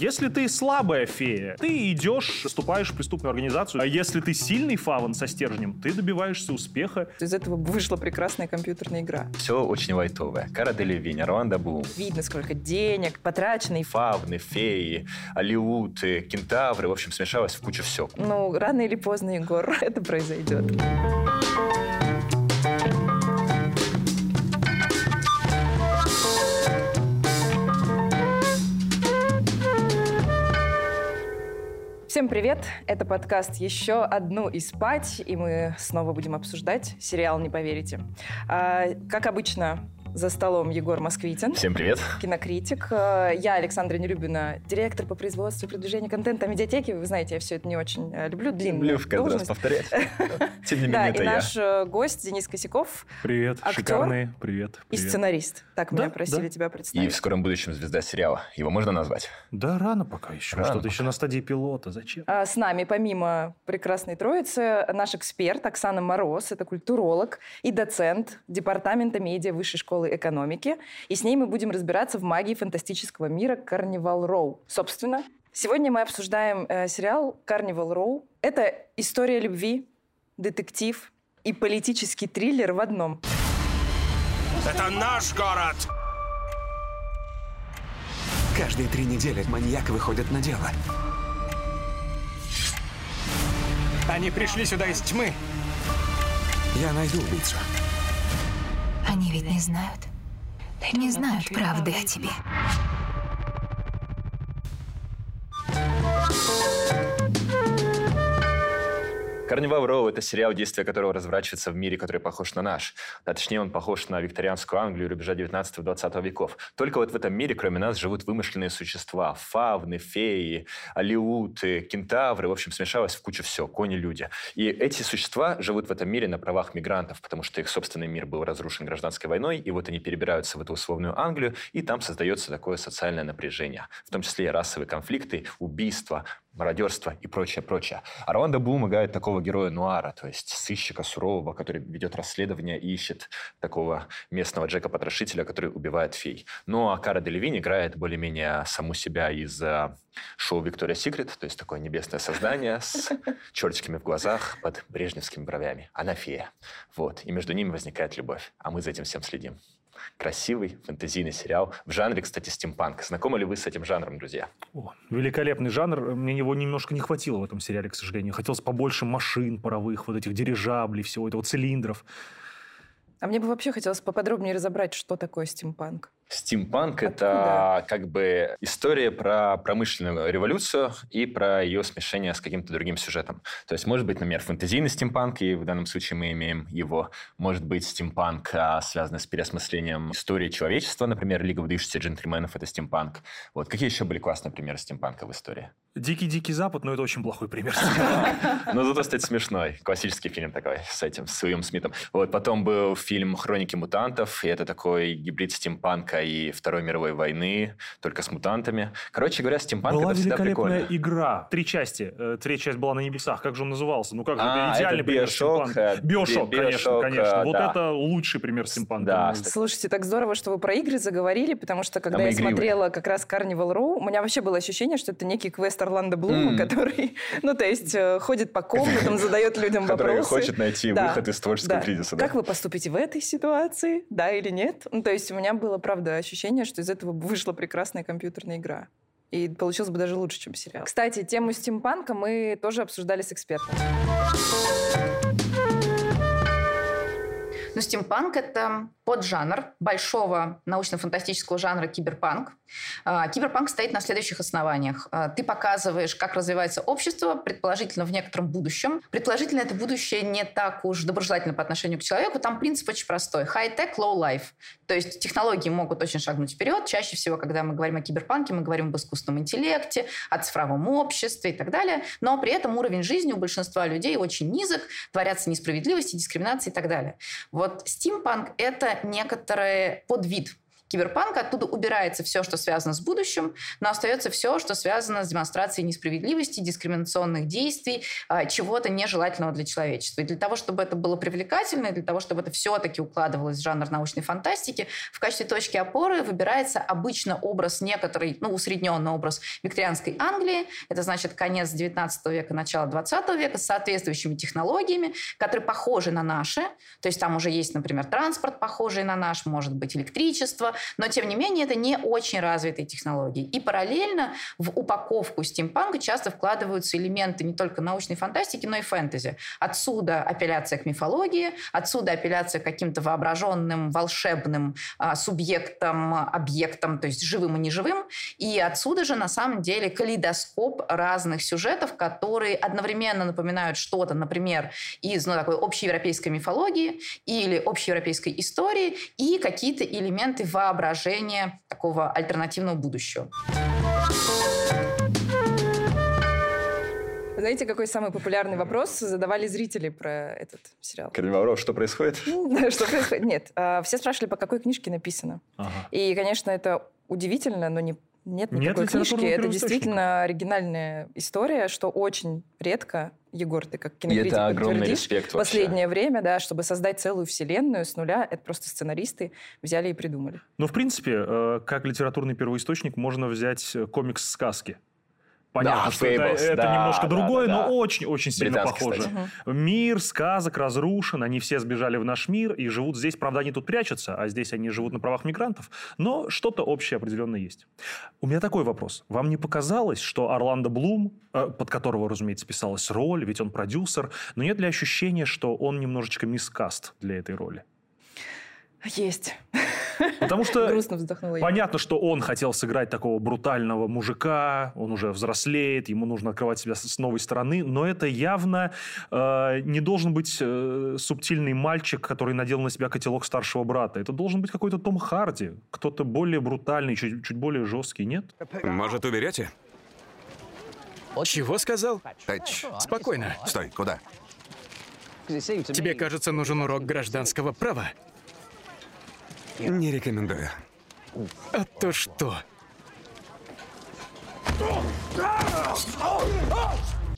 Если ты слабая фея, ты идешь, вступаешь в преступную организацию. А если ты сильный фаван со стержнем, ты добиваешься успеха. Из этого вышла прекрасная компьютерная игра. Все очень лайтовое. Кара Делевинь, Руанда Бум. Видно, сколько денег потрачено. Фавны, феи, алиуты, кентавры. В общем, смешалось в кучу все. Ну, рано или поздно, Егор, это произойдет. Всем привет! Это подкаст «Еще одну и спать», и мы снова будем обсуждать сериал «Не поверите». А, как обычно, за столом Егор Москвитин. Всем привет. Кинокритик. А, Я Александра Нелюбина, директор по производству и продвижению контента медиатеки. Вы знаете, я все это не очень э, люблю. Длинная Люблю в каждый раз повторять. Тем не Да, менее, и это я. наш э, гость Денис Косяков Привет, Актер шикарные, привет. и сценарист. Так Да, меня просили да. тебя И представить. в скором будущем звезда сериала. Его можно назвать? Да рано пока еще, Рано что-то пока. еще на стадии пилота, зачем? А С нами, помимо прекрасной троицы, наш эксперт Оксана Мороз, это культуролог и доцент Департамента медиа Высшей школы экономики. И с ней мы будем разбираться в магии фантастического мира Карнивал Роу. Собственно, сегодня мы обсуждаем э, сериал Карнивал Роу. Это история любви, детектив и политический триллер в одном. Это наш город! Каждые три недели маньяк выходит на дело. Они пришли сюда из тьмы. Я найду убийцу. Они ведь не знают. Не знают правды о тебе. Карнивал Роу — это сериал, действие которого разворачивается в мире, который похож на наш. А точнее, он похож на викторианскую Англию рубежа 19-20 веков. Только вот в этом мире, кроме нас, живут вымышленные существа. Фавны, феи, алиуты, кентавры. В общем, смешалось в кучу все. Кони-люди. И эти существа живут в этом мире на правах мигрантов, потому что их собственный мир был разрушен гражданской войной, и вот они перебираются в эту условную Англию, и там создается такое социальное напряжение, в том числе и расовые конфликты, убийства, мародерство и прочее, прочее. А Орландо Блум играет такого героя нуара, то есть сыщика сурового, который ведет расследование и ищет такого местного Джека-потрошителя, который убивает фей. Ну а Кара Делевинь играет более-менее саму себя из э, шоу «Виктория Секрет», то есть такое небесное создание с чертиками в глазах под брежневскими бровями. Она фея. Вот. И между ними возникает любовь. А мы за этим всем следим. Красивый фэнтезийный сериал в жанре, кстати, стимпанк. Знакомы ли вы с этим жанром, друзья? О, великолепный жанр. Мне его немножко не хватило в этом сериале, к сожалению. Хотелось побольше машин паровых, вот этих дирижаблей, всего этого, цилиндров. А мне бы вообще хотелось поподробнее разобрать, что такое стимпанк. Стимпанк – это как бы история про промышленную революцию и про ее смешение с каким-то другим сюжетом. То есть, может быть, например, фэнтезийный стимпанк, и в данном случае мы имеем его. Может быть, стимпанк, а, связанный с переосмыслением истории человечества, например, Лига выдающихся джентльменов – это стимпанк. Вот. Какие еще были классные примеры стимпанка в истории? Дикий-дикий Запад, но это очень плохой пример. Но зато, кстати, смешной. Классический фильм такой с этим, с Уиллом Смитом. Вот, потом был фильм «Хроники мутантов», и это такой гибрид стимпанка и Второй мировой войны, только с мутантами. Короче говоря, стимпанк Была это всегда великолепная прикольно. игра. Три части. Э, Третья часть была на небесах. Как же он назывался? Ну, как же, А, это идеальный это пример Биошок, стимпанка. э, Биошок, Би- конечно, Биошок, конечно. э, Вот да. это лучший пример стимпанка. Да, Слушайте, так здорово, что вы про игры заговорили, потому что когда мы я игривые. смотрела как раз Carnival Row, у меня вообще было ощущение, что это некий квест Орландо Блума, Мгм. который, ну, то есть, э, ходит по комнатам, задает людям Который вопросы. хочет найти Да, выход из творческого да. кризиса. да. Как вы поступите в этой ситуации, да или нет? Ну, то есть у меня было, правда, ощущение, что из этого вышла прекрасная компьютерная игра. И получилось бы даже лучше, чем сериал. Кстати, тему стимпанка мы тоже обсуждали с экспертом. Ну, стимпанк — это поджанр большого научно-фантастического жанра киберпанк. А, Киберпанк стоит на следующих основаниях. А, Ты показываешь, как развивается общество, предположительно в некотором будущем. Предположительно, это будущее не так уж доброжелательно по отношению к человеку. Там принцип очень простой. High-tech, low-life. То есть технологии могут очень шагнуть вперед. Чаще всего, когда мы говорим о киберпанке, мы говорим об искусственном интеллекте, о цифровом обществе и так далее. Но при этом уровень жизни у большинства людей очень низок, творятся несправедливости, дискриминации и так далее. Вот стимпанк — это некоторый подвид киберпанка. Оттуда убирается все, что связано с будущим, но остается все, что связано с демонстрацией несправедливости, дискриминационных действий, а, чего-то нежелательного для человечества. И для того, чтобы это было привлекательно, и для того, чтобы это все-таки укладывалось в жанр научной фантастики, в качестве точки опоры выбирается обычно образ некоторый, ну, усредненный образ викторианской Англии. Это значит конец 19 века, начало 20 века с соответствующими технологиями, которые похожи на наши. То есть там уже есть, например, транспорт, похожий на наш, может быть, электричество, но, тем не менее, это не очень развитые технологии. И параллельно в упаковку стимпанка часто вкладываются элементы не только научной фантастики, но и фэнтези. Отсюда апелляция к мифологии, отсюда апелляция к каким-то воображенным, волшебным а, субъектам, объектам, то есть живым и неживым. И отсюда же, на самом деле, калейдоскоп разных сюжетов, которые одновременно напоминают что-то, например, из ну, такой общеевропейской мифологии или общеевропейской истории, и какие-то элементы воображения такого альтернативного будущего. Знаете, какой самый популярный вопрос задавали зрители про этот сериал? Корневаров, что происходит? Что происходит? Нет. А, все спрашивали, по какой книжке написано. И, конечно, это удивительно, но не нет Нет никакой книжки. литературного Это действительно оригинальная история, что очень редко, Егор, ты как кинокритик это огромный подтвердишь, респект в вообще. последнее время, да, чтобы создать целую вселенную с нуля, это просто сценаристы взяли и придумали. Ну, в принципе, э, как литературный первоисточник можно взять э, комикс сказки. Понятно, Да, что это, Fables, это да, немножко да, другое, да, да. но очень-очень сильно похоже. кстати. Мир сказок разрушен, они все сбежали в наш мир и живут здесь. Правда, они тут прячутся, а здесь они живут на правах мигрантов. Но что-то общее определенно есть. У меня такой вопрос. Вам не показалось, что Орландо Блум, э, под которого, разумеется, писалась роль, ведь он продюсер, но нет ли ощущения, что он немножечко мискаст для этой роли? Есть. Потому что Грустно вздохнула я. Понятно, что он хотел сыграть такого брутального мужика, он уже взрослеет, ему нужно открывать себя с с новой стороны, но это явно э, не должен быть э, субтильный мальчик, который надел на себя котелок старшего брата. Это должен быть какой-то Том Харди, кто-то более брутальный, чуть, чуть более жесткий, нет? Может, уберете? Чего сказал? Тач. Спокойно. Стой, куда? Тебе, кажется, нужен урок гражданского права. Не рекомендую. А то что?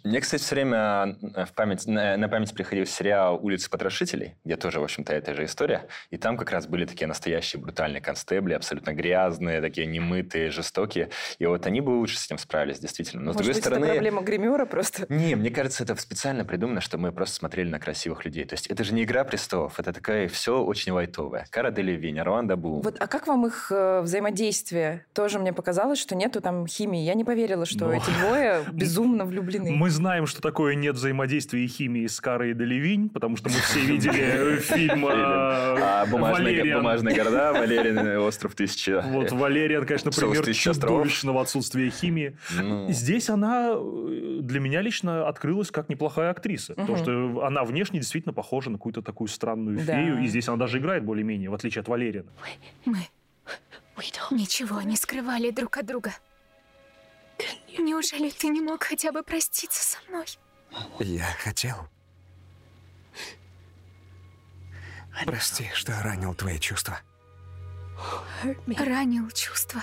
Мне, кстати, все время э, в память, на, на память приходил сериал «Улицы потрошителей», где тоже, в общем-то, эта же история. И там как раз были такие настоящие брутальные констебли, абсолютно грязные, такие немытые, жестокие. И вот они бы лучше с этим справились, действительно. Но, с Может другой быть, стороны... это проблема гримера просто? Не, мне кажется, это специально придумано, чтобы мы просто смотрели на красивых людей. То есть это же не «Игра престолов», это такая все очень лайтовое. Кара Делевинь, Орландо Блум. Вот, а как вам их э, взаимодействие? Тоже мне показалось, что нету там химии. Я не поверила, что Ну. эти двое безумно влюблены. Мы знаем, что такое нет взаимодействия и химии с Карой и Делевинь, потому что мы все видели фильм э, А бумажные, города, Валерин, остров тысячи. Вот Валериан, конечно, пример чудовищного отсутствия химии. Ну. Здесь она э, для меня лично открылась как неплохая актриса. Потому что она внешне действительно похожа на какую-то такую странную фею. И здесь она даже играет более-менее, в отличие от Валерина. Мы ничего не скрывали друг от друга. Неужели ты не мог хотя бы проститься со мной? Я хотел. Прости, что ранил твои чувства. Ранил чувства.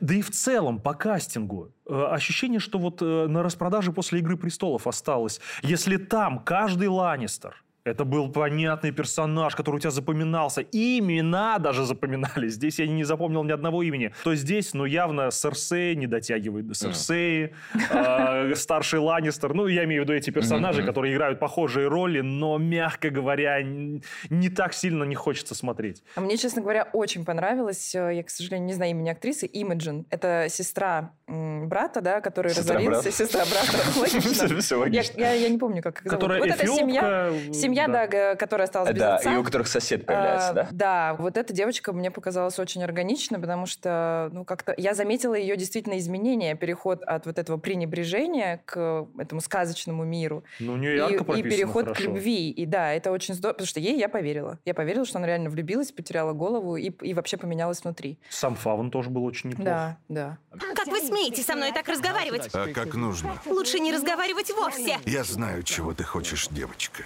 Да и в целом по кастингу э, ощущение, что вот э, на распродаже после «Игры престолов» осталось. Если там каждый Ланнистер это был понятный персонаж, который у тебя запоминался. Имена даже запоминались. Здесь я не запомнил ни одного имени. То здесь, ну, явно Серсей не дотягивает до Серсеи. э, Старший Ланнистер. Ну, я имею в виду эти персонажи, которые играют похожие роли, но, мягко говоря, не так сильно не хочется смотреть. А мне, честно говоря, очень понравилось. э, Я, к сожалению, не знаю имени актрисы. Имиджин. Это сестра брата, да, который Сестра разорился. Сестра брата. Логично. Я, логично. я- я не помню, как их зовут. Которая Вот эта семья, семья, да, г- которая осталась без Да, отца. и у которых сосед появляется, А, да? Да, вот эта девочка мне показалась очень органичной, потому что, ну, как-то я заметила ее действительно изменения, переход от вот этого пренебрежения к этому сказочному миру Ну, у нее и, ярко и прописано переход к хорошо. любви. И да, это очень здорово, потому что ей я поверила. Я поверила, что она реально влюбилась, потеряла голову и, и вообще поменялась внутри. Сам Фавн тоже был очень неплох. Да, да. Как вы смеете со мной так разговаривать? А как нужно? Лучше не разговаривать вовсе. Я знаю, чего ты хочешь, девочка.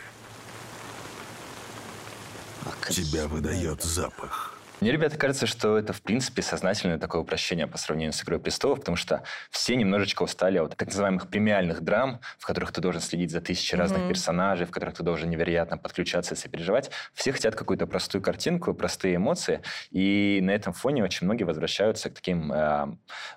Тебя выдает запах. Мне, ребята, кажется, что это, в принципе, сознательное такое упрощение по сравнению с «Игрой престолов», потому что все немножечко устали от так называемых премиальных драм, в которых ты должен следить за тысячи разных персонажей, в которых ты должен невероятно подключаться и сопереживать. Все хотят какую-то простую картинку, простые эмоции, и на этом фоне очень многие возвращаются к таким э,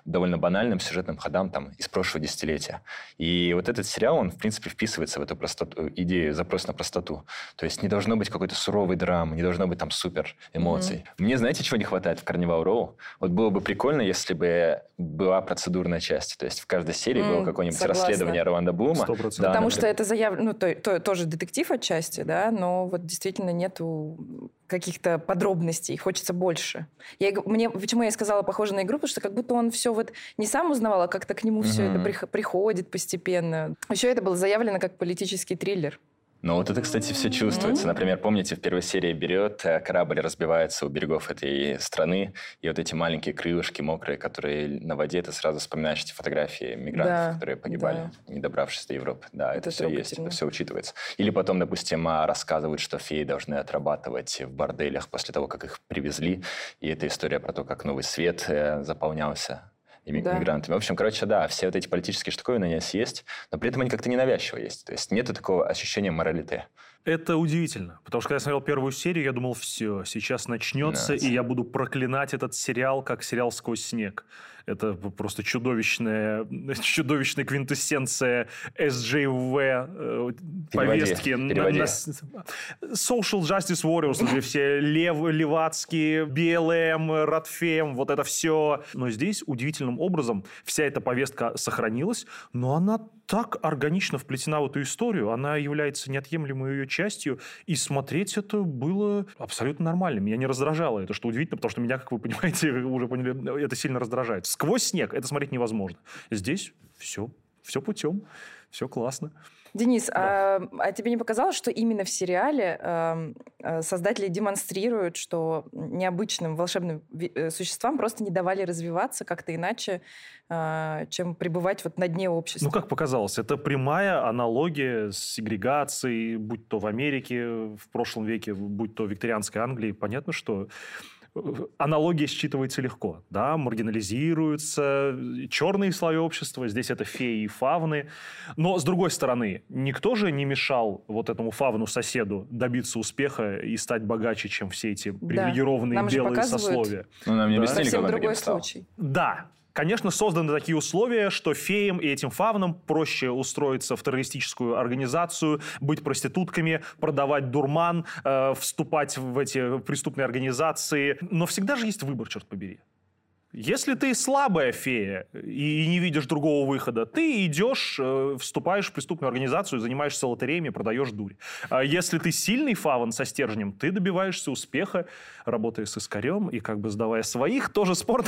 довольно банальным сюжетным ходам там, из прошлого десятилетия. И вот этот сериал, он, в принципе, вписывается в эту простоту, идею, запрос на простоту. То есть не должно быть какой-то суровой драмы, не должно быть там супер эмоций. Мне, знаете, чего не хватает в Карнивал Роу? Вот было бы прикольно, если бы была процедурная часть. То есть в каждой серии М, было какое-нибудь согласна. расследование Орландо Блума. Сто процентов. Да, Потому например. что это заявлено, ну, то, то- тоже детектив отчасти, да, но вот действительно нету каких-то подробностей, хочется больше. Я, мне, почему я сказала похоже на игру, потому что как будто он все вот не сам узнавал, а как-то к нему все это приходит постепенно. Еще это было заявлено как политический триллер. Ну вот это, кстати, все чувствуется. Например, помните, в первой серии берет, э, корабль разбивается у берегов этой страны, и вот эти маленькие крылышки мокрые, которые на воде, ты сразу вспоминаешь эти фотографии мигрантов, Да, которые погибали, не добравшись до Европы. Да, это, Это все есть, это все учитывается. Или потом, допустим, а, рассказывают, что феи должны отрабатывать в борделях после того, как их привезли, и это история про то, как новый свет э, заполнялся ими- Да. мигрантами. В общем, короче, да, все вот эти политические штуковины, они есть, но при этом они как-то ненавязчиво есть. То есть нет такого ощущения моралите. Это удивительно, потому что когда я смотрел первую серию, я думал, все, сейчас начнется, Да. и я буду проклинать этот сериал, как сериал «Сквозь снег». Это просто чудовищная, чудовищная квинтэссенция SJV э, повестки. переводи. Social Justice Warriors, где все лев, левацкие, БЛМ, Ротфем, вот это все. Но здесь удивительным образом вся эта повестка сохранилась, но она так органично вплетена в эту историю, она является неотъемлемой ее частью, и смотреть это было абсолютно нормально. Меня не раздражало это, что удивительно, потому что меня, как вы понимаете, уже поняли, это сильно раздражает. Сквозь снег это смотреть невозможно. Здесь все, все путем, все классно. Денис, а, а тебе не показалось, что именно в сериале эм, э, создатели демонстрируют, что необычным волшебным э, существам просто не давали развиваться как-то иначе, э, чем пребывать вот на дне общества? Ну, как показалось, это прямая аналогия с сегрегацией, будь то в Америке в прошлом веке, будь то в викторианской Англии. Понятно, что аналогия считывается легко. Да, маргинализируются черные слои общества, здесь это феи и фавны. Но, с другой стороны, никто же не мешал вот этому фавну-соседу добиться успеха и стать богаче, чем все эти привилегированные Нам же белые сословия. Ну, нам не Да. объяснили, Совсем как он другой случай. Да, конечно, созданы такие условия, что феям и этим фавнам проще устроиться в террористическую организацию, быть проститутками, продавать дурман, э, вступать в эти преступные организации. Но всегда же есть выбор, черт побери. Если ты слабая фея и не видишь другого выхода, ты идешь, э, вступаешь в преступную организацию, занимаешься лотереями, продаешь дурь. А если ты сильный фаван со стержнем, ты добиваешься успеха, работая с искорем и как бы сдавая своих, тоже спорт.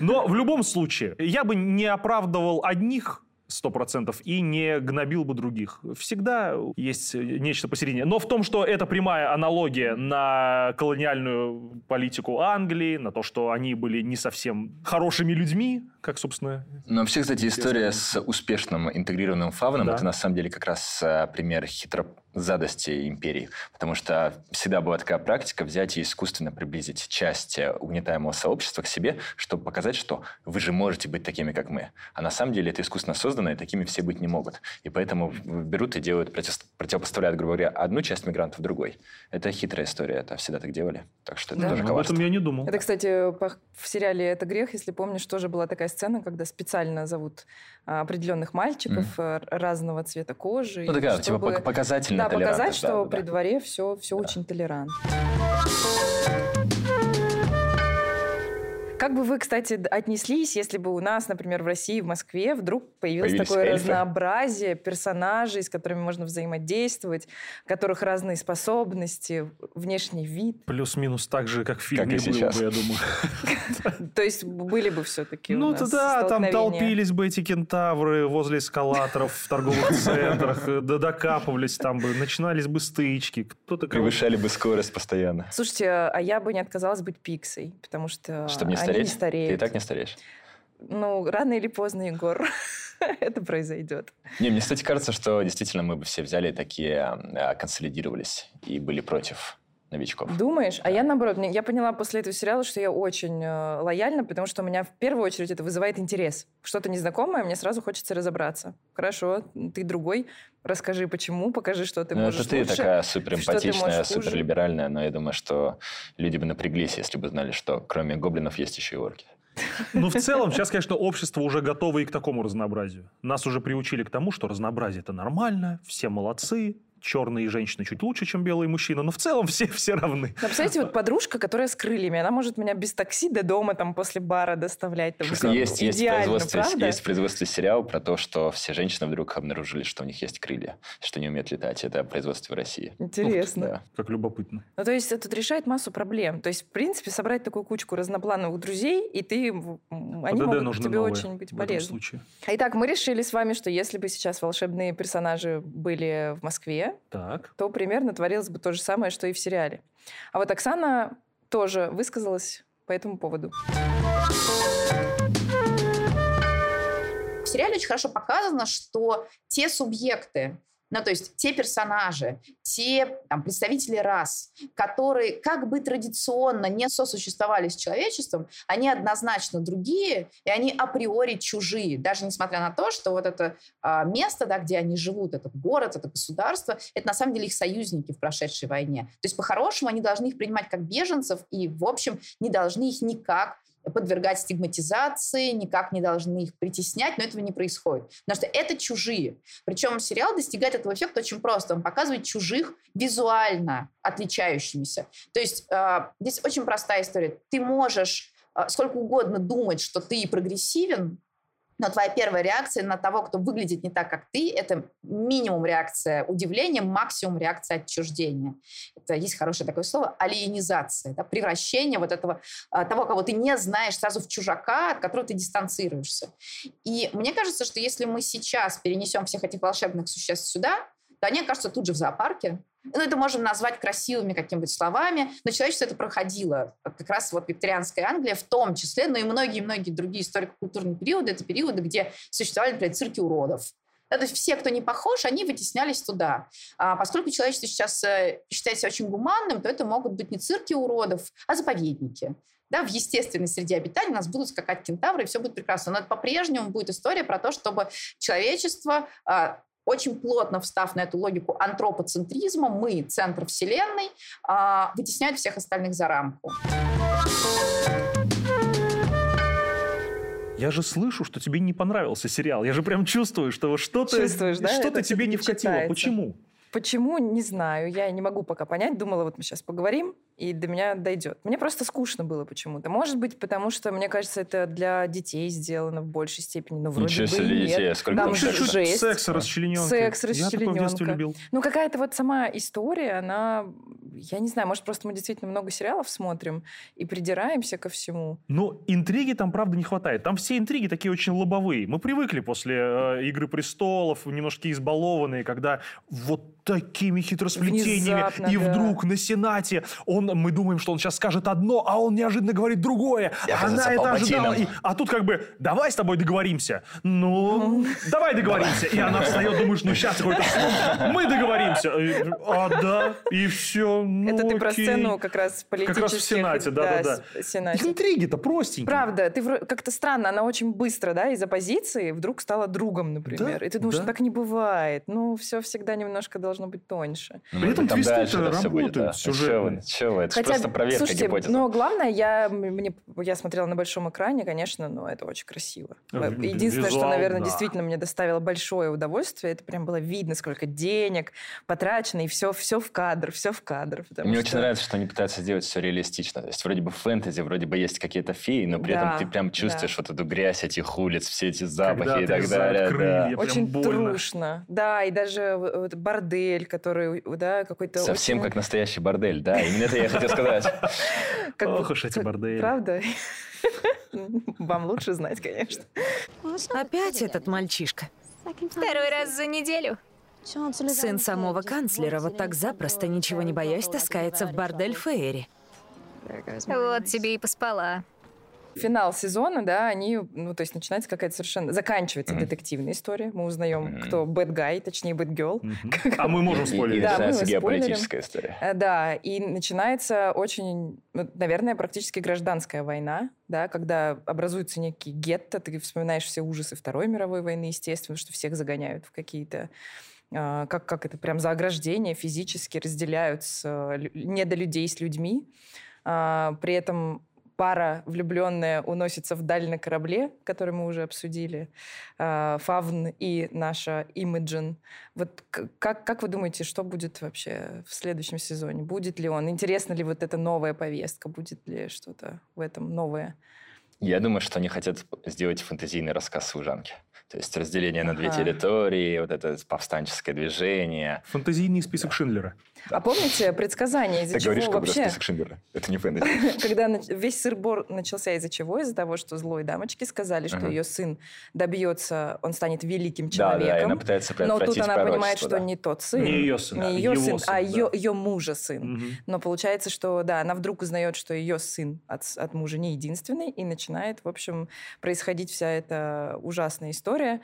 Но в любом случае, я бы не оправдывал одних сто процентов и не гнобил бы других. Всегда есть нечто посередине. Но в том, что это прямая аналогия на колониальную политику Англии, на то, что они были не совсем хорошими людьми, как, собственно, Но вообще, кстати, история с успешным интегрированным фавном Да. это на самом деле как раз э, пример хитрозадости империи. Потому что всегда была такая практика взять и искусственно приблизить часть э, угнетаемого сообщества к себе, чтобы показать, что вы же можете быть такими, как мы. А на самом деле это искусственно создано, и такими все быть не могут. И поэтому берут и делают, против- противопоставляют, грубо говоря, одну часть мигрантов другой. Это хитрая история, это всегда так делали. Так что это Да. тоже об коварство. этом я не думал. Это, кстати, в сериале «Это грех», если помнишь, тоже была такая сцена, когда специально зовут а, определенных мальчиков а, разного цвета кожи. Ну, такая, типа, чтобы- пок- показательная Да, показать, да, что да, при да. дворе все, все очень толерантно. Как бы вы, кстати, отнеслись, если бы у нас, например, в России, в Москве вдруг появилось Появились такое эльфы? разнообразие персонажей, с которыми можно взаимодействовать, у которых разные способности, внешний вид. Плюс-минус так же, как в фильме Как и сейчас. бы, я думаю. То есть были бы все-таки Ну, да, там толпились бы эти кентавры возле эскалаторов в торговых центрах, э, да докапывались там бы, начинались бы стычки. Кто-то Превышали бы скорость постоянно. Слушайте, а я бы не отказалась быть пиксой, потому что Чтобы не стареть? не стареют. Ты и так не стареешь. Ну, рано или поздно, Егор, это произойдет. Не, мне, кстати, кажется, что действительно мы бы все взяли такие э, консолидировались и были против новичков. Думаешь? А я наоборот, я поняла после этого сериала, что я очень э, лояльна, потому что у меня в первую очередь это вызывает интерес. Что-то незнакомое, мне сразу хочется разобраться. Хорошо, ты другой, расскажи почему, покажи, что ты ну, можешь это ты лучше, такая что ты суперэмпатичная, суперлиберальная, но я думаю, что люди бы напряглись, если бы знали, что кроме гоблинов есть еще и орки. Ну, в целом, сейчас, конечно, общество уже готово и к такому разнообразию. Нас уже приучили к тому, что разнообразие это нормально, все молодцы, черные женщины чуть лучше, чем белые мужчины, но в целом все, все равны. Ну, представляете, вот подружка, которая с крыльями, она может меня без такси до дома там после бара доставлять. Там, есть, есть, производстве, правда? есть в производстве сериал про то, что все женщины вдруг обнаружили, что у них есть крылья, что они умеют летать. Это производство в России. Интересно. Да. Как любопытно. Ну, то есть это решает массу проблем. То есть, в принципе, собрать такую кучку разноплановых друзей, и ты, они ПДД могут тебе новые очень быть в этом полезны. случае. Итак, мы решили с вами, что если бы сейчас волшебные персонажи были в Москве, Так. то примерно творилось бы то же самое, что и в сериале. А вот Оксана тоже высказалась по этому поводу. В сериале очень хорошо показано, что те субъекты, ну, то есть те персонажи, те там, представители рас, которые как бы традиционно не сосуществовали с человечеством, они однозначно другие, и они априори чужие, даже несмотря на то, что вот это а, место, да, где они живут, этот город, это государство, это на самом деле их союзники в прошедшей войне. То есть по-хорошему они должны их принимать как беженцев и, в общем, не должны их никак подвергать стигматизации, никак не должны их притеснять, но этого не происходит. Потому что это чужие. Причем сериал достигает этого эффекта очень просто. Он показывает чужих визуально отличающимися. То есть э, здесь очень простая история. Ты можешь э, сколько угодно думать, что ты прогрессивен, но твоя первая реакция на того, кто выглядит не так, как ты, это минимум реакция удивления, максимум реакция отчуждения. Это есть хорошее такое слово алиенизация, да, превращение вот этого а, того, кого ты не знаешь, сразу в чужака, от которого ты дистанцируешься. И мне кажется, что если мы сейчас перенесем всех этих волшебных существ сюда, то они окажутся тут же в зоопарке. Ну, это можем назвать красивыми какими-нибудь словами, но человечество это проходило. Как раз вот викторианская Англия в том числе, но и многие-многие другие историко-культурные периоды, это периоды, где существовали, например, цирки уродов. Да, то есть все, кто не похож, они вытеснялись туда. А поскольку человечество сейчас э, считает себя очень гуманным, то это могут быть не цирки уродов, а заповедники. Да, в естественной среде обитания у нас будут скакать кентавры, и все будет прекрасно. Но это по-прежнему будет история про то, чтобы человечество а, очень плотно встав на эту логику антропоцентризма, мы, центр Вселенной, а, вытесняют всех остальных за рамку. Я же слышу, что тебе не понравился сериал. Я же прям чувствую, что что-то да? что-то Это тебе не вкатило. читается. Почему? Почему, не знаю. Я не могу пока понять. Думала, вот мы сейчас поговорим, и до меня дойдет. Мне просто скучно было почему-то. Может быть, потому что, мне кажется, это для детей сделано в большей степени. Но вроде Ничего бы нет. детей. А сколько Там секса? жесть. Секс, расчлененка. Секс, Я такое расчлененка. любил. Ну, какая-то вот сама история, она... Я не знаю, может, просто мы действительно много сериалов смотрим и придираемся ко всему. Но интриги там, правда, не хватает. Там все интриги такие очень лобовые. Мы привыкли после э, «Игры престолов», немножко избалованные, когда вот такими хитросплетениями, Внезапно, и да. вдруг на Сенате он, мы думаем, что он сейчас скажет одно, а он неожиданно говорит другое. Я Она это ожидала. И- а тут как бы, давай с тобой договоримся. Ну, давай договоримся. И она встает, думаешь, ну сейчас какой-то слово. Мы договоримся. И, А, да, и все. Ну, это ты про сцену как раз политических... раз в Сенате, да-да-да. Сенате. Интриги-то простенькие. Правда, ты как-то странно, она очень быстро, да, из оппозиции вдруг стала другом, например. Да, и ты думаешь, да. ну так не бывает. Ну, все всегда немножко должно быть тоньше. Ну, При этом будет, работают да. Ну, сюжетные. Это ж просто проверка слушайте, гипотезы. но главное, я, мне, я смотрела на большом экране, конечно, но это очень красиво. Э, Единственное, что, визуал, наверное, да. действительно мне доставило большое удовольствие, это прям было видно, сколько денег потрачено, и все, все в кадр, все в кадр. Мне что- очень нравится, что они пытаются сделать все реалистично. То есть вроде бы фэнтези, вроде бы есть какие-то феи, но при Да, этом ты прям чувствуешь да. вот эту грязь этих улиц, все эти запахи Когда и так далее. крылья. да. Очень больно. трушно. Да, и даже вот бордель, который, да, какой-то Совсем очень- как настоящий бордель, да, именно это я хотел сказать. как Ох бы- уж эти бордели. Правда? Вам лучше знать, конечно. Опять этот мальчишка. Второй раз за неделю. Сын самого канцлера вот так запросто, ничего не боясь, таскается в бордель Фейри. Вот тебе и поспала. Финал сезона, да, они, ну, то есть начинается какая-то совершенно... Заканчивается Мгм. детективная история. Мы узнаем, Мгм. кто bad guy, точнее, bad girl. А мы можем спойлерить. Да, мы начинается геополитическая история. Э, Да, и начинается очень, ну, наверное, практически гражданская война, да, когда образуется некий гетто, ты вспоминаешь все ужасы Второй мировой войны, естественно, что всех загоняют в какие-то а, как, как это, прям за ограждение физически разделяют с, э, лю- недолюдей с людьми. А, При этом пара влюбленная уносится вдаль на корабле, который мы уже обсудили, Фавн и наша Имиджин. Вот как, как вы думаете, что будет вообще в следующем сезоне? Будет ли он? Интересна ли вот эта новая повестка? Будет ли что-то в этом новое? Я думаю, что они хотят сделать фэнтезийный рассказ служанки. То есть разделение на две Ага. территории, вот это повстанческое движение. Фантазийный список Шиндлера. А помните предсказание, из-за Ты чего говоришь, как вообще... список Шиндлера. Это не фэнтези. Когда весь сыр-бор начался из-за чего? Из-за того, что злой дамочки сказали, что ее сын добьется, он станет великим Да, да, человеком. она пытается Но тут она понимает, что да. не тот сын. Не ее сын, Не а ее сын, а да. ее, мужа сын. Но получается, что да, она вдруг узнает, что ее сын от мужа не единственный, и начинает, в общем, происходить вся эта ужасная история.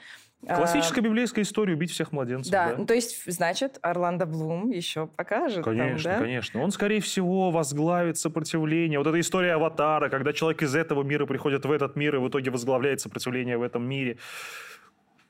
А, Классическая библейская история «Убить всех младенцев». Да, ну, то есть, значит, Орландо Блум еще покажет. там, Конечно, да? конечно. Он, скорее всего, возглавит сопротивление. Вот эта история Аватара, когда человек из этого мира приходит в этот мир и в итоге возглавляет сопротивление в этом мире.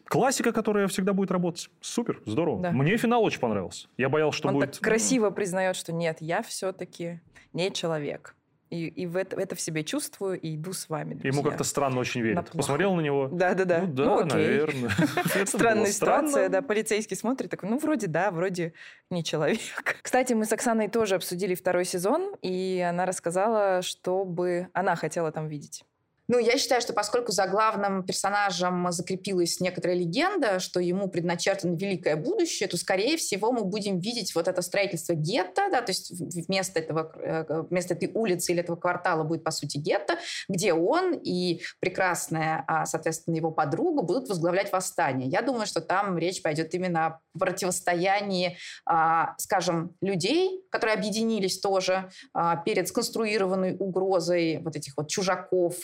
Классика, которая всегда будет работать. Супер, здорово. Да. Мне финал очень понравился. Я боялся, что Он будет... так красиво признает, что нет, я все-таки не человек. И, и в это, это в себе чувствую и иду с вами. Ему друзья. как-то странно очень верит. На. Посмотрел на него. Да-да-да. Ну да, Ну, окей. наверное. Странная ситуация, да. Полицейский смотрит, такой, ну, вроде да, вроде не человек. Кстати, мы с Оксаной тоже обсудили второй сезон, и она рассказала, что бы она хотела там видеть. Ну, я считаю, что поскольку за главным персонажем закрепилась некоторая легенда, что ему предначертано великое будущее, то, скорее всего, мы будем видеть вот это строительство гетто, да, то есть вместо, этого, э, вместо этой улицы или этого квартала будет, по сути, гетто, где он и прекрасная, а, соответственно, его подруга будут возглавлять восстание. Я думаю, что там речь пойдет именно о противостоянии, а, скажем, людей, которые объединились тоже а, перед сконструированной угрозой вот этих вот чужаков,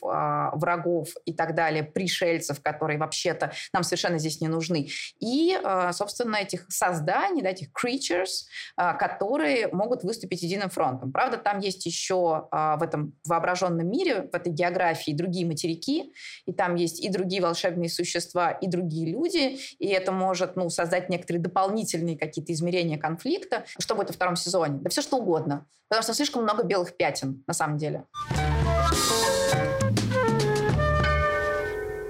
врагов и так далее, пришельцев, которые вообще-то нам совершенно здесь не нужны. И, а, собственно, этих созданий, да, этих creatures, а, которые могут выступить единым фронтом. Правда, там есть еще а, в этом воображенном мире, в этой географии другие материки, и там есть и другие волшебные существа, и другие люди, и это может ну, создать некоторые дополнительные какие-то измерения конфликта. Что будет во втором сезоне? Да все что угодно. Потому что слишком много белых пятен, на самом деле.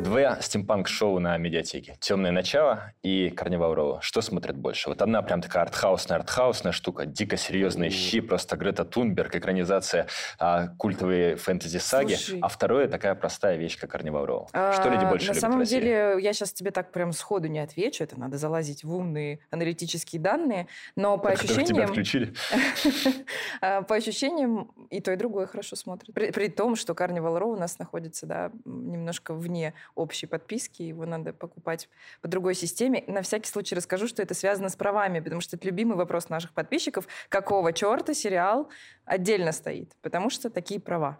Два стимпанк-шоу на медиатеке. «Темное начало» и «Карнивал Роу». Что смотрят больше? Вот одна прям такая артхаусная, артхаусная штука, дико серьезные щи, просто Грета Тунберг, экранизация а, культовой фэнтези-саги. Слушай. А второе такая простая вещь, как «Карнивал Роу». Что люди А, больше На любят самом в России? деле, я сейчас тебе так прям сходу не отвечу. Это надо залазить в умные аналитические данные. Но по тебя ощущениям... А, По ощущениям, и то, и другое хорошо смотрят. При, том, что Row у нас находится да, немножко вне общей подписки, его надо покупать по другой системе. На всякий случай расскажу, что это связано с правами, потому что это любимый вопрос наших подписчиков. Какого черта сериал отдельно стоит? Потому что такие права.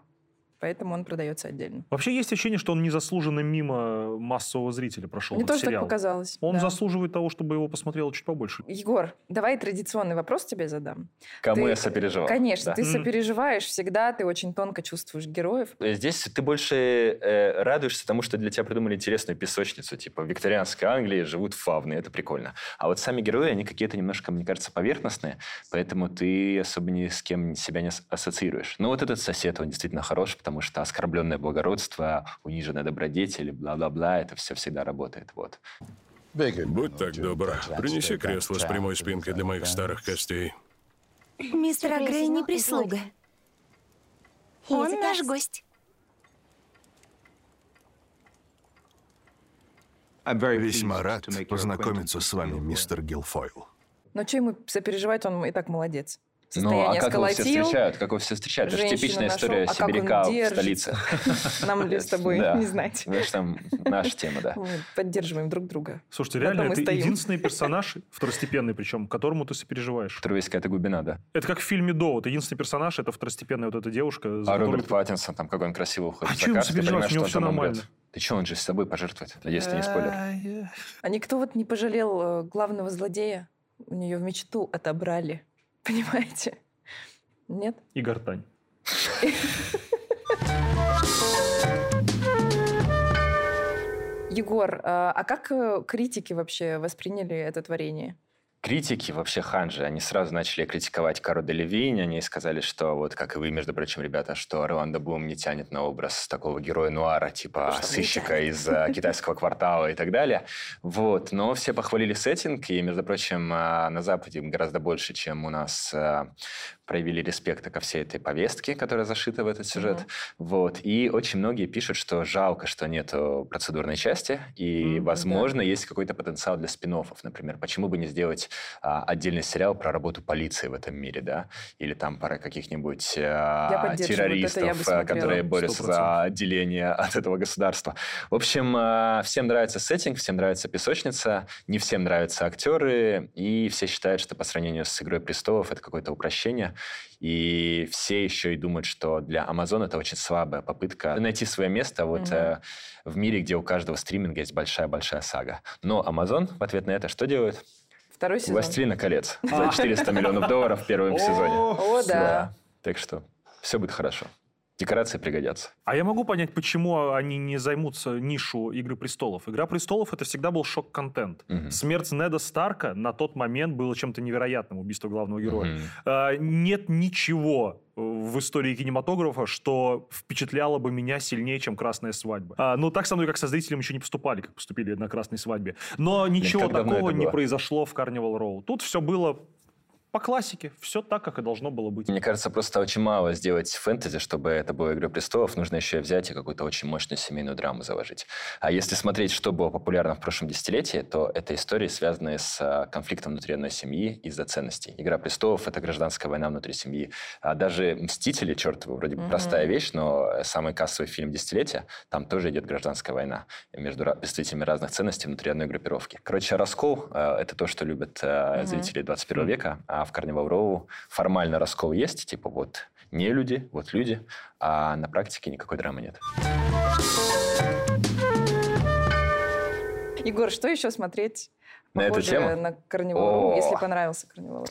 Поэтому он продается отдельно. Вообще есть ощущение, что он незаслуженно мимо массового зрителя прошел Мне этот тоже так сериал. показалось. Он да. заслуживает того, чтобы его посмотрело чуть побольше. Егор, давай традиционный вопрос тебе задам. Кому Ты- я сопереживал? Конечно, Да. ты сопереживаешь всегда, ты очень тонко чувствуешь героев. Здесь ты больше э, радуешься тому, что для тебя придумали интересную песочницу. Типа в викторианской Англии живут фавны, это прикольно. А вот сами герои, они какие-то немножко, мне кажется, поверхностные, поэтому ты особо ни с кем себя не ас- ассоциируешь. Но вот этот сосед, он действительно хорош, потому что оскорбленное благородство, униженная добродетель, бла-бла-бла, это все всегда работает. Вот. Будь так добр, принеси кресло с прямой спинкой для моих старых костей. Мистер Агрей не прислуга. Он наш гость. Весьма рад познакомиться с вами, мистер Гилфойл. Но что ему сопереживать, он и так молодец. Состояние ну, а как его все встречают? Как его все встречают? Это же типичная нашел. история А он сибиряка в столице. Нам ли с тобой Да. не знать. Знаешь, там наша тема, да. Мы поддерживаем друг друга. Слушайте, реально, это стоим. единственный персонаж, второстепенный причем, которому ты сопереживаешь. Которого есть какая-то глубина, да. Это как в фильме «До». Вот единственный персонаж, это второстепенная вот эта девушка. за А Роберт ты- Паттинсон, там, как он красиво уходит А за каст, ты сопереживать? У него он умрет. нормально. Ты что, он же с собой пожертвует? Надеюсь, это не спойлер. Ай, А никто вот не пожалел э, главного злодея. У нее в мечту отобрали. Понимаете? Нет? И гортань. Егор, а а как э, критики вообще восприняли это творение? Критики, вообще ханжи, они сразу начали критиковать Кару Делевинь, они сказали, что вот, как и вы, между прочим, ребята, что Орландо Блум не тянет на образ такого героя нуара, типа что сыщика из э, китайского квартала и так далее. Вот, но все похвалили сеттинг, и, между прочим, э, на Западе гораздо больше, чем у нас э, проявили респекта ко всей этой повестке, которая зашита в этот сюжет. Вот. И очень многие пишут, что жалко, что нету процедурной части, и, Мгм, возможно, есть какой-то потенциал для спин Например, почему бы не сделать а, отдельный сериал про работу полиции в этом мире, да? Или там про каких-нибудь а, поддерживаю, вот я бы террористов, смотрела. которые борются 100%. за отделение от этого государства. В общем, а, всем нравится сеттинг, всем нравится песочница, не всем нравятся актеры, и все считают, что по сравнению с «Игрой престолов» это какое-то упрощение. И все еще и думают, что для Amazon это очень слабая попытка найти свое место вот э, в мире, где у каждого стриминга есть большая-большая сага. Но Amazon в ответ на это что делает? Второй сезон. «Властелина колец» за 400 миллионов долларов в первом сезоне. О, да. Так что все будет хорошо. Декорации пригодятся. А я могу понять, почему они не займутся нишу «Игры престолов». «Игра престолов» — это всегда был шок-контент. Мгм. Смерть Неда Старка на тот момент было чем-то невероятным, убийство главного героя. Мгм. А, нет ничего э, в истории кинематографа, что впечатляло бы меня сильнее, чем «Красная свадьба». А, ну, так со мной, как со зрителем, еще не поступали, как поступили на «Красной свадьбе». Но ничего давно такого не было? произошло в «Карнивал Роу». Тут все было по классике, все так, как и должно было быть. Мне кажется, просто очень мало сделать фэнтези, чтобы это было «Игра престолов». Нужно еще взять и какую-то очень мощную семейную драму заложить. А если смотреть, что было популярно в прошлом десятилетии, то это истории, связанные с а, конфликтом внутри одной семьи из-за ценностей. «Игра престолов» — это гражданская война внутри семьи. А даже «Мстители», черт его, вроде бы Мгм. простая вещь, но самый кассовый фильм десятилетия, там тоже идет гражданская война между представителями разных ценностей внутри одной группировки. Короче, раскол а, — это то, что любят Мгм. зрители 21 века, а в «Карнивал Роу» формально раскол есть, типа вот не люди, вот люди, а на практике никакой драмы нет. Егор, что еще смотреть? На эту тему? на Карнивал О. если понравился Карнивал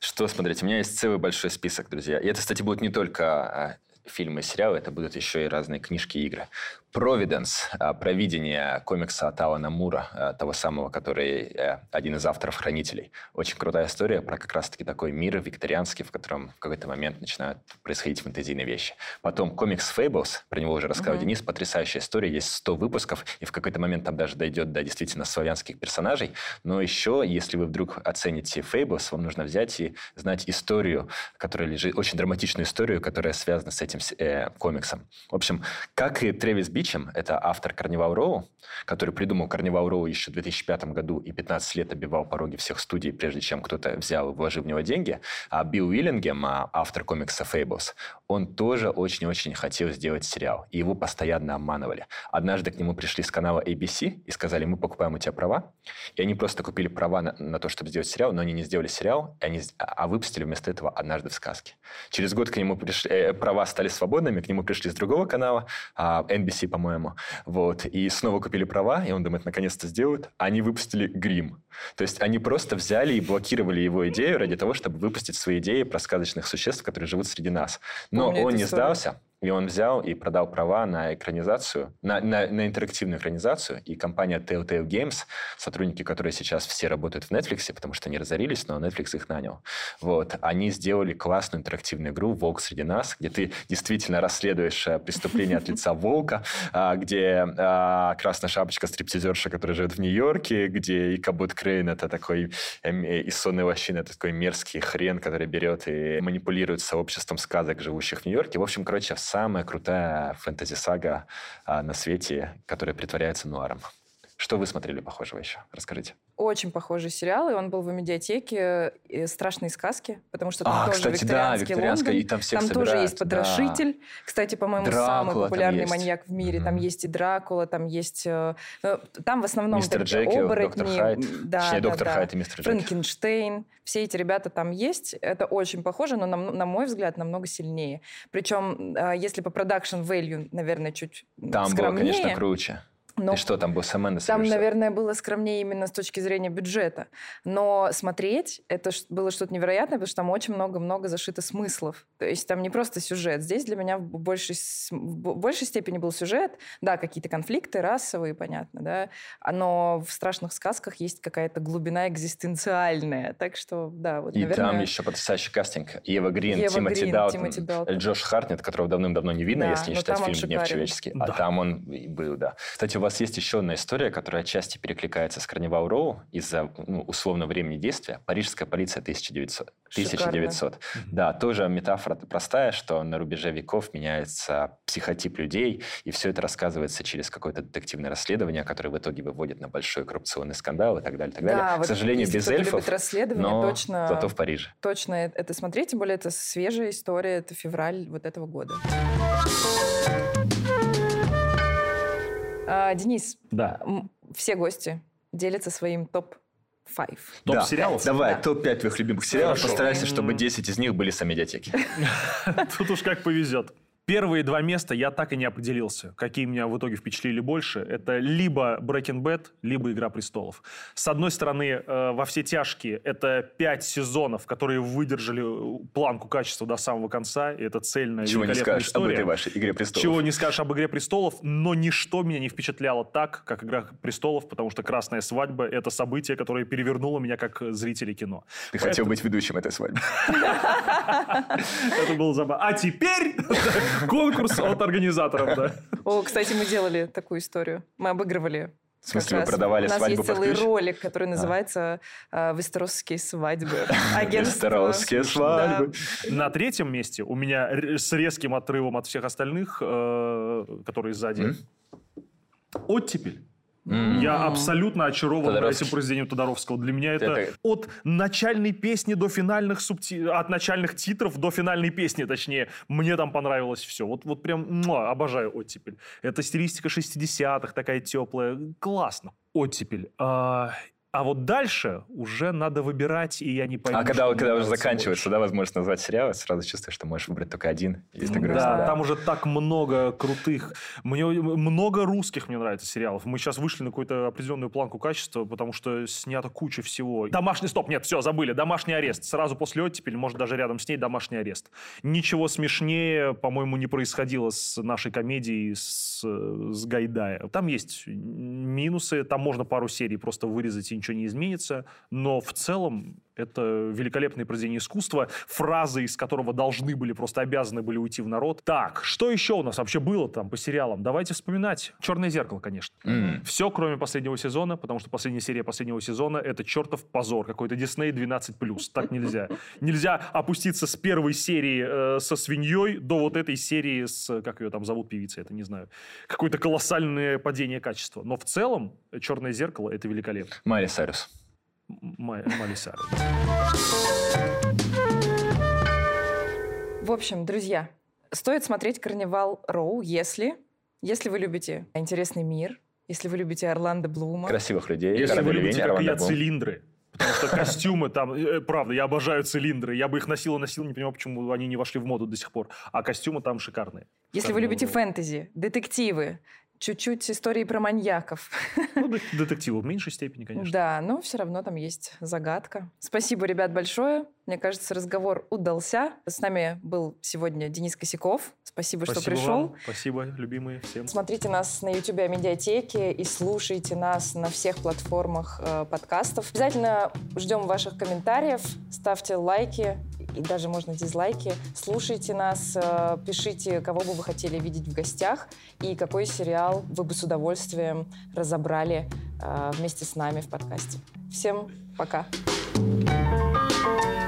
Что смотреть? У меня есть целый большой список, друзья. И это, кстати, будут не только а, фильмы и сериалы, это будут еще и разные книжки и игры. «Провиденс», а, провидение комикса от Алана Мура, а, того самого, который э, один из авторов «Хранителей». Очень крутая история про как раз-таки такой мир викторианский, в котором в какой-то момент начинают происходить фэнтезийные вещи. Потом комикс «Фейблс», про него уже рассказал Мгм. Денис, потрясающая история, есть 100 выпусков, и в какой-то момент там даже дойдет до действительно славянских персонажей. Но еще, если вы вдруг оцените «Фейблс», вам нужно взять и знать историю, которая лежит, очень драматичную историю, которая связана с этим э, комиксом. В общем, как и Трэвис Бичем, это автор «Карнивал Роу», который придумал «Карнивал Роу» еще в 2005 году и 15 лет обивал пороги всех студий, прежде чем кто-то взял и вложил в него деньги. А Билл Уиллингем, а, автор комикса «Фейблс», он тоже очень-очень хотел сделать сериал, и его постоянно обманывали. Однажды к нему пришли с канала ABC и сказали, мы покупаем у тебя права, и они просто купили права на, на то, чтобы сделать сериал, но они не сделали сериал, они, с- а выпустили вместо этого «Однажды в сказке». Через год к нему пришли, э, права стали свободными, к нему пришли с другого канала, а, NBC, по-моему, вот, и снова купили права, и он думает, наконец-то сделают. Они выпустили «Грим». То есть они просто взяли и блокировали его идею ради того, чтобы выпустить свои идеи про сказочных существ, которые живут среди нас. Но Помню он не историю. сдался, и он взял и продал права на экранизацию, на, на, на интерактивную экранизацию. И компания Telltale Games, сотрудники, которые сейчас все работают в Netflix, потому что они разорились, но Netflix их нанял. Вот. Они сделали классную интерактивную игру «Волк среди нас», где ты действительно расследуешь э, преступление от лица волка, а, где а, красная шапочка-стриптизерша, которая живет в Нью-Йорке, где Икабут Крейн — это такой эм, э, и сонный лощина, это такой мерзкий хрен, который берет и манипулирует сообществом сказок, живущих в Нью-Йорке. В общем, короче, самая крутая фэнтези-сага а, на свете, которая притворяется нуаром. Что вы смотрели похожего еще? Расскажите. Очень похожий сериал, и он был в медиатеке «Страшные сказки», потому что там А, тоже кстати, да, викторианский Лондон. и там всех Там тоже собирают, есть потрошитель. Кстати, по-моему, Дракула самый там популярный маньяк в мире. Там есть и Дракула, там есть... э, э, Там в основном Мистер Джекил, оборотни. доктор Хайд. Да, Точнее, да, доктор да. Хайд и мистер Джекил. Франкенштейн. Все эти ребята там есть. Это очень похоже, но, на, на мой взгляд, намного сильнее. Причем, э, если по продакшн value, наверное, чуть Там было, скромнее. конечно, круче. Но И что, там был Сэм Мендес там, наверное, было скромнее именно с точки зрения бюджета. Но смотреть это было что-то невероятное, потому что там очень много-много зашито смыслов. То есть там не просто сюжет. Здесь для меня в большей, в бо- большей степени был сюжет. Да, какие-то конфликты расовые, понятно, да. А Но в страшных сказках есть какая-то глубина экзистенциальная. Так что, да, вот, И наверное... там еще потрясающий кастинг. Ева Грин, Ева Тимоти, Грин, Даутон, Тимоти Даутон. Джош Хартнет, которого давным-давно не видно, Да, если не считать фильм «Гнев шикарен. человеческий». Да. А там он и был, да. Кстати, у вас есть еще одна история, которая отчасти перекликается с Карнивал Роу из-за ну, условно времени действия. Парижская полиция 1900. 1900. Да, тоже метафора простая, что на рубеже веков меняется психотип людей, и все это рассказывается через какое-то детективное расследование, которое в итоге выводит на большой коррупционный скандал и так далее, и так далее. Да, К вот сожалению, если без кто-то эльфов, любит расследование, но точно, зато в Париже. точно э- это смотреть. Тем более это свежая история, это февраль вот этого года. А, Денис, Да. все гости делятся своим топ-5. Топ Да. сериалов? Давай, Да. топ-5 твоих любимых сериалов. Хорошо. Постарайся, чтобы М. 10 из них были с медиатеки. Тут уж как повезет. Первые два места я так и не определился, какие меня в итоге впечатлили больше. Это либо Breaking Bad, либо Игра престолов. С одной стороны, э, во все тяжкие это пять сезонов, которые выдержали э, планку качества до самого конца. И это цельная, Чего не скажешь об история. этой вашей «Игре престолов». Чего не скажешь об «Игре престолов», но ничто меня не впечатляло так, как «Игра престолов», потому что «Красная свадьба» — это событие, которое перевернуло меня как зрителя кино. Ты хотел быть ведущим этой свадьбы. Это было забавно. А теперь конкурс от организаторов, да. О, кстати, мы делали такую историю. Мы обыгрывали. В смысле, вы продавали У нас свадьбу есть целый ключ? ролик, который называется э, «Вестеросские свадьбы». Вестеросские свадьбы. На третьем месте у меня с резким отрывом от всех остальных, э, которые сзади, оттепель. Я абсолютно очарован Тодоровский. этим произведением Тодоровского. Для меня это, Это- от начальной песни до финальных субти... от начальных титров до финальной песни, точнее. Мне там понравилось все. Вот, вот прям муа, обожаю оттепель. Это стилистика 60-х, такая теплая. Классно. Оттепель. А, а вот дальше уже надо выбирать, и я не пойму. А когда, когда уже заканчивается, да, возможность назвать сериал, сразу чувствуешь, что можешь выбрать только один. Если ты Да, грустно, да. там уже так много крутых. Мне много русских мне нравится сериалов. Мы сейчас вышли на какую-то определенную планку качества, потому что снято куча всего. Домашний стоп, нет, все, забыли. Домашний арест. Сразу после оттепели, может, даже рядом с ней домашний арест. Ничего смешнее, по-моему, не происходило с нашей комедией с, с Гайдая. Там есть минусы, там можно пару серий просто вырезать, и ничего не изменится. Но в целом это великолепное произведение искусства, фразы из которого должны были, просто обязаны были уйти в народ. Так, что еще у нас вообще было там по сериалам? Давайте вспоминать. «Черное зеркало», конечно. М. Все, кроме последнего сезона, потому что последняя серия последнего сезона — это чертов позор. Какой-то Дисней 12+. Так нельзя. Нельзя опуститься с первой серии э, со свиньей до вот этой серии с... Как ее там зовут, певица, это не знаю. Какое-то колоссальное падение качества. Но в целом «Черное зеркало» — это великолепно. Майли Сайрус. Майли. В общем, друзья, стоит смотреть «Карнивал Роу», если, если вы любите интересный мир, если вы любите Орландо Блума. Красивых людей. Если вы любите, как и я, цилиндры. Потому что костюмы там, э, правда, я обожаю цилиндры. Я бы их носил и носил, не понимаю, почему они не вошли в моду до сих пор. А костюмы там шикарные. Если вы любите Шикарные. фэнтези, детективы, чуть-чуть истории про маньяков. Ну, дет- детективы в меньшей степени, конечно. Да, но все равно там есть загадка. Спасибо, ребят, большое. Мне кажется, разговор удался. С нами был сегодня Денис Косяков. Спасибо, что Спасибо пришел. вам. Спасибо, любимые, всем. Смотрите нас на YouTube Медиатеке и слушайте нас на всех платформах э, подкастов. Обязательно ждем ваших комментариев, ставьте лайки и даже можно дизлайки. Слушайте нас, э, пишите, кого бы вы хотели видеть в гостях и какой сериал вы бы с удовольствием разобрали э, вместе с нами в подкасте. Всем пока! Thank